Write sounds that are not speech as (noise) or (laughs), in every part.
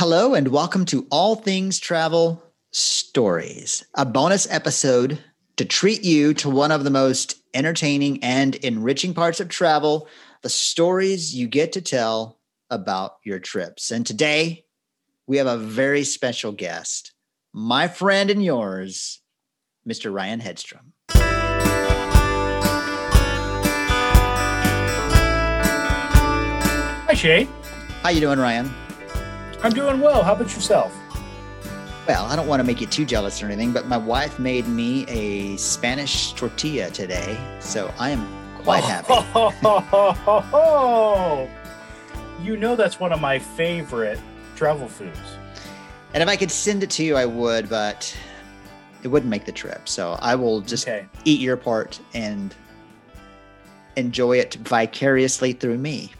Hello, and welcome to All Things Travel Stories, a bonus episode to treat you to one of the most entertaining and enriching parts of travel the stories you get to tell about your trips. And today, we have a very special guest, my friend and yours, Mr. Ryan Hedstrom. Hi, Shay. How you doing, Ryan? I'm doing well. How about yourself? Well, I don't want to make you too jealous or anything, but my wife made me a Spanish tortilla today, so I am quite happy. (laughs) you know that's one of my favorite travel foods. And if I could send it to you, I would, but it wouldn't make the trip. So I will just Okay. eat your part and enjoy it vicariously through me.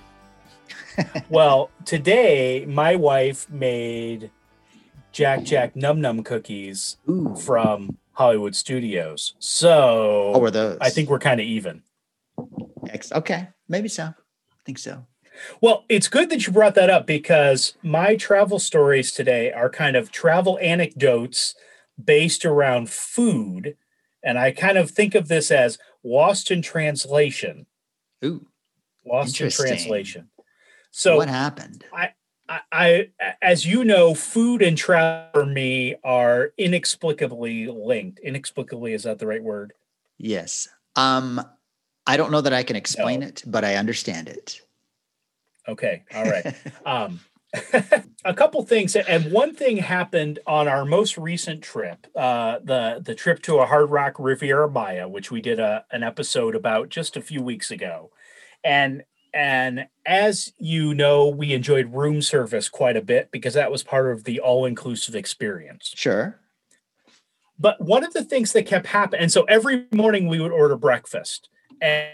Well, today my wife made Jack Jack Num Num cookies Ooh. from Hollywood Studios. So Oh, those? I think we're kind of even. Ex- okay, maybe so. I think so. Well, it's good that you brought that up because my travel stories today are kind of travel anecdotes based around food. And I kind of think of this as lost in translation. Ooh, Lost in translation. So what happened? I, I, I as you know, food and travel for me are inexplicably linked. Inexplicably, is that the right word? Yes. Um, I don't know that I can explain No. it, but I understand it. Okay. All right. (laughs) um, (laughs) a couple things, and one thing happened on our most recent trip, uh, the the trip to a Hard Rock Riviera Maya, which we did a, an episode about just a few weeks ago, and and as you know, we enjoyed room service quite a bit because that was part of the all inclusive experience. Sure. But one of the things that kept happening, and so every morning we would order breakfast. And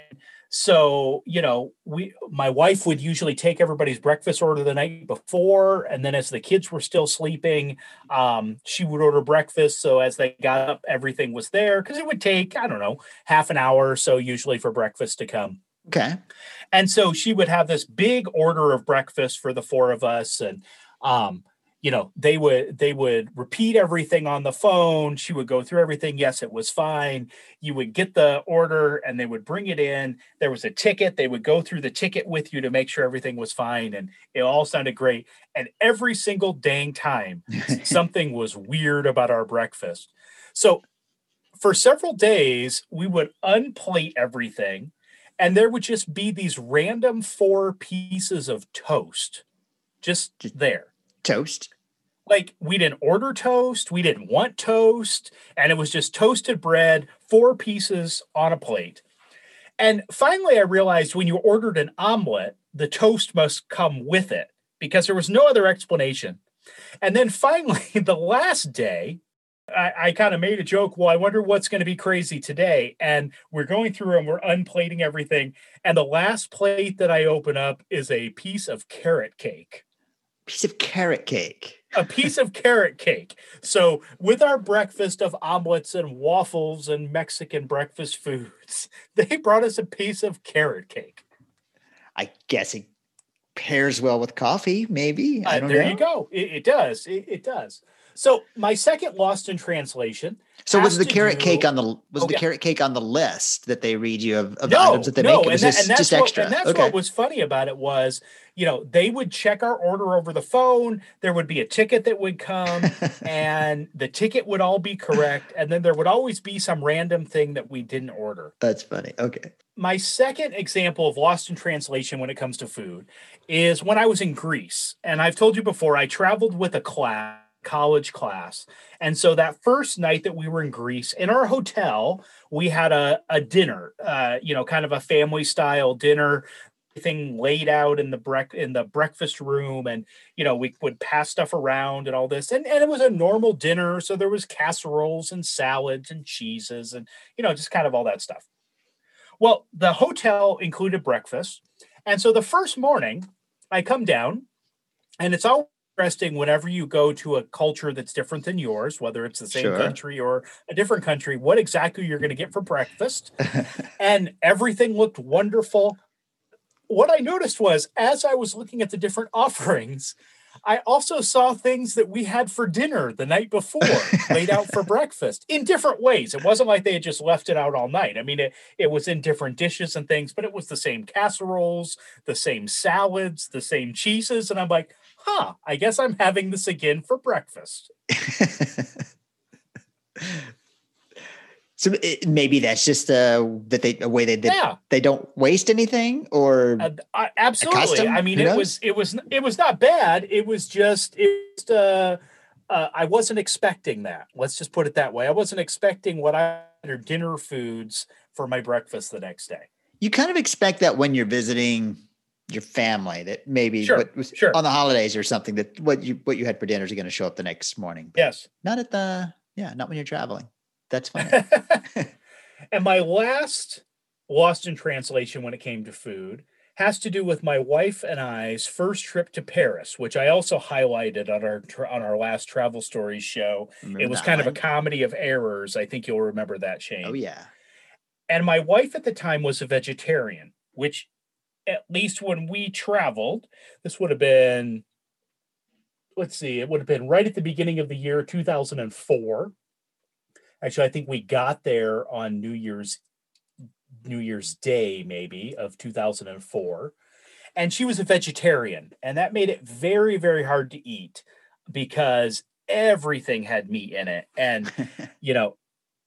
so, you know, we my wife would usually take everybody's breakfast order the night before. And then as the kids were still sleeping, um, she would order breakfast. So as they got up, everything was there. Cause it would take, I don't know, half an hour or so usually for breakfast to come. Okay. And so she would have this big order of breakfast for the four of us. And um, you know, they would they would repeat everything on the phone. She would go through everything. Yes, it was fine. You would get the order and they would bring it in. There was a ticket. They would go through the ticket with you to make sure everything was fine. And it all sounded great. And every single dang time, (laughs) something was weird about our breakfast. So for several days, we would unplate everything, and there would just be these random four pieces of toast just there. Toast. Like we didn't order toast, we didn't want toast, and it was just toasted bread, four pieces on a plate. And finally, I realized when you ordered an omelet, the toast must come with it because there was no other explanation. And then finally, (laughs) the last day, I, I kind of made a joke. Well, I wonder what's going to be crazy today. And we're going through and we're unplating everything. And the last plate that I open up is a piece of carrot cake. Piece of carrot cake. A piece of carrot cake. So, with our breakfast of omelets and waffles and Mexican breakfast foods, (laughs) they brought us a piece of carrot cake. I guess it pairs well with coffee, maybe. I Uh, don't there know. you go. It, it does. It, it does. So, my second lost in translation. So was the carrot cake on the was Oh, the yeah. carrot cake on the list that they read you of, of no, items that they no, make? It and, was that- just, and that's just what, extra. And that's okay. what was funny about it was, you know, they would check our order over the phone. There would be a ticket that would come, and (laughs) the ticket would all be correct, and then there would always be some random thing that we didn't order. That's funny. Okay. My second example of lost in translation when it comes to food is when I was in Greece, and I've told you before, I traveled with a class. College class. And so that first night that we were in Greece, in our hotel, we had a, a dinner, uh, you know, kind of a family style dinner thing laid out in the brec- in the breakfast room and you know we would pass stuff around and all this. And, and it was a normal dinner. So there was casseroles and salads and cheeses and you know just kind of all that stuff. Well the hotel included breakfast. And so the first morning i come down and it's all interesting whenever you go to a culture that's different than yours whether it's the same Sure. country or a different country what exactly you're going to get for breakfast (laughs) and everything looked wonderful. What I noticed was as I was looking at the different (laughs) offerings, I also saw things that we had for dinner the night before, (laughs) laid out for breakfast in different ways. It wasn't like they had just left it out all night. I mean, it, it was in different dishes and things, but it was the same casseroles, the same salads, the same cheeses. And I'm like, huh, I guess I'm having this again for breakfast. (laughs) So it, maybe that's just uh, that they a way they that Yeah. they don't waste anything, or Uh, I, absolutely. I mean, Who it knows? was it was it was not bad. It was just it uh, uh, I wasn't expecting that. Let's just put it that way. I wasn't expecting what I or dinner foods for my breakfast the next day. you kind of expect that when you're visiting your family that maybe Sure, what was sure. on the holidays or something that what you what you had for dinner is going to show up the next morning. But Yes. not at the yeah, not when you're traveling. That's funny. (laughs) and my last lost in translation when it came to food has to do with my wife and I's first trip to Paris, which I also highlighted on our on our last travel stories show. It was kind of a comedy of errors. I think you'll remember that, Shane. oh yeah. And my wife at the time was a vegetarian, which at least when we traveled, this would have been let's see, it would have been right at the beginning of the year 2004. Actually, I think we got there on New Year's New Year's Day maybe of 2004. And she was a vegetarian, and that made it very very hard to eat because everything had meat in it and (laughs) you know,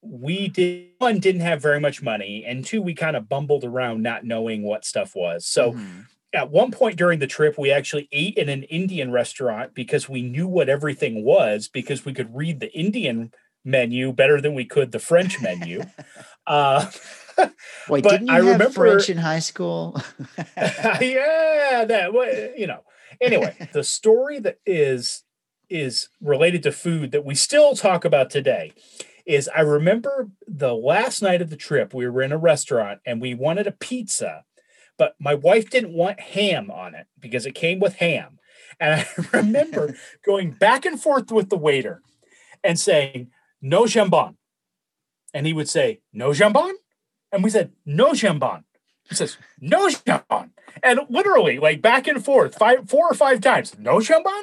we did one didn't have very much money, and two, we kind of bumbled around not knowing what stuff was. So Mhm. at one point during the trip, we actually ate in an Indian restaurant because we knew what everything was because we could read the Indian menu better than we could the French menu. (laughs) uh, Wait, but didn't you I have remember- French in high school? (laughs) (laughs) yeah, that wa- you know. Anyway, the story that is is related to food that we still talk about today is I remember the last night of the trip we were in a restaurant and we wanted a pizza, but my wife didn't want ham on it because it came with ham. And I remember going back and forth with the waiter and saying, "No jambon." And he would say, "No jambon?" And we said, "No jambon." He says, "No jambon," and literally like back and forth, five, four or five times. No jambon,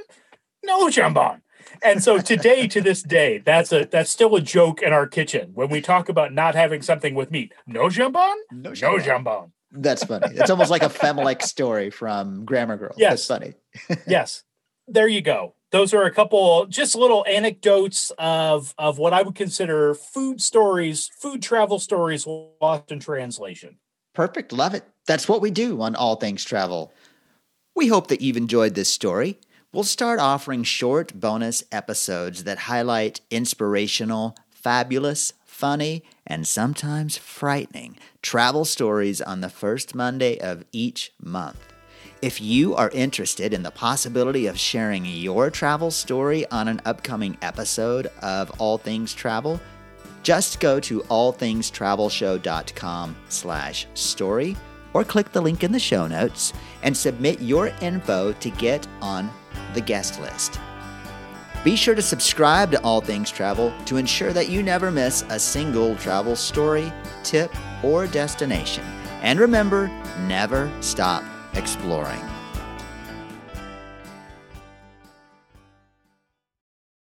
no jambon. And so today, to this day, that's a that's still a joke in our kitchen when we talk about not having something with meat. No jambon, no, no jambon. jambon. That's funny. It's almost like a Femmelike story from Grammar Girl. Yes. That's funny. (laughs) yes, there you go. Those are a couple just little anecdotes of of what I would consider food stories, food travel stories lost in translation. Perfect. Love it. That's what we do on All Things Travel. We hope that you've enjoyed this story. We'll start offering short bonus episodes that highlight inspirational, fabulous, funny, and sometimes frightening travel stories on the first Monday of each month. If you are interested in the possibility of sharing your travel story on an upcoming episode of All Things Travel, just go to allthingstravelshow.com slash story or click the link in the show notes and submit your info to get on the guest list. Be sure to subscribe to All Things Travel to ensure that you never miss a single travel story, tip, or destination. And remember, never stop exploring.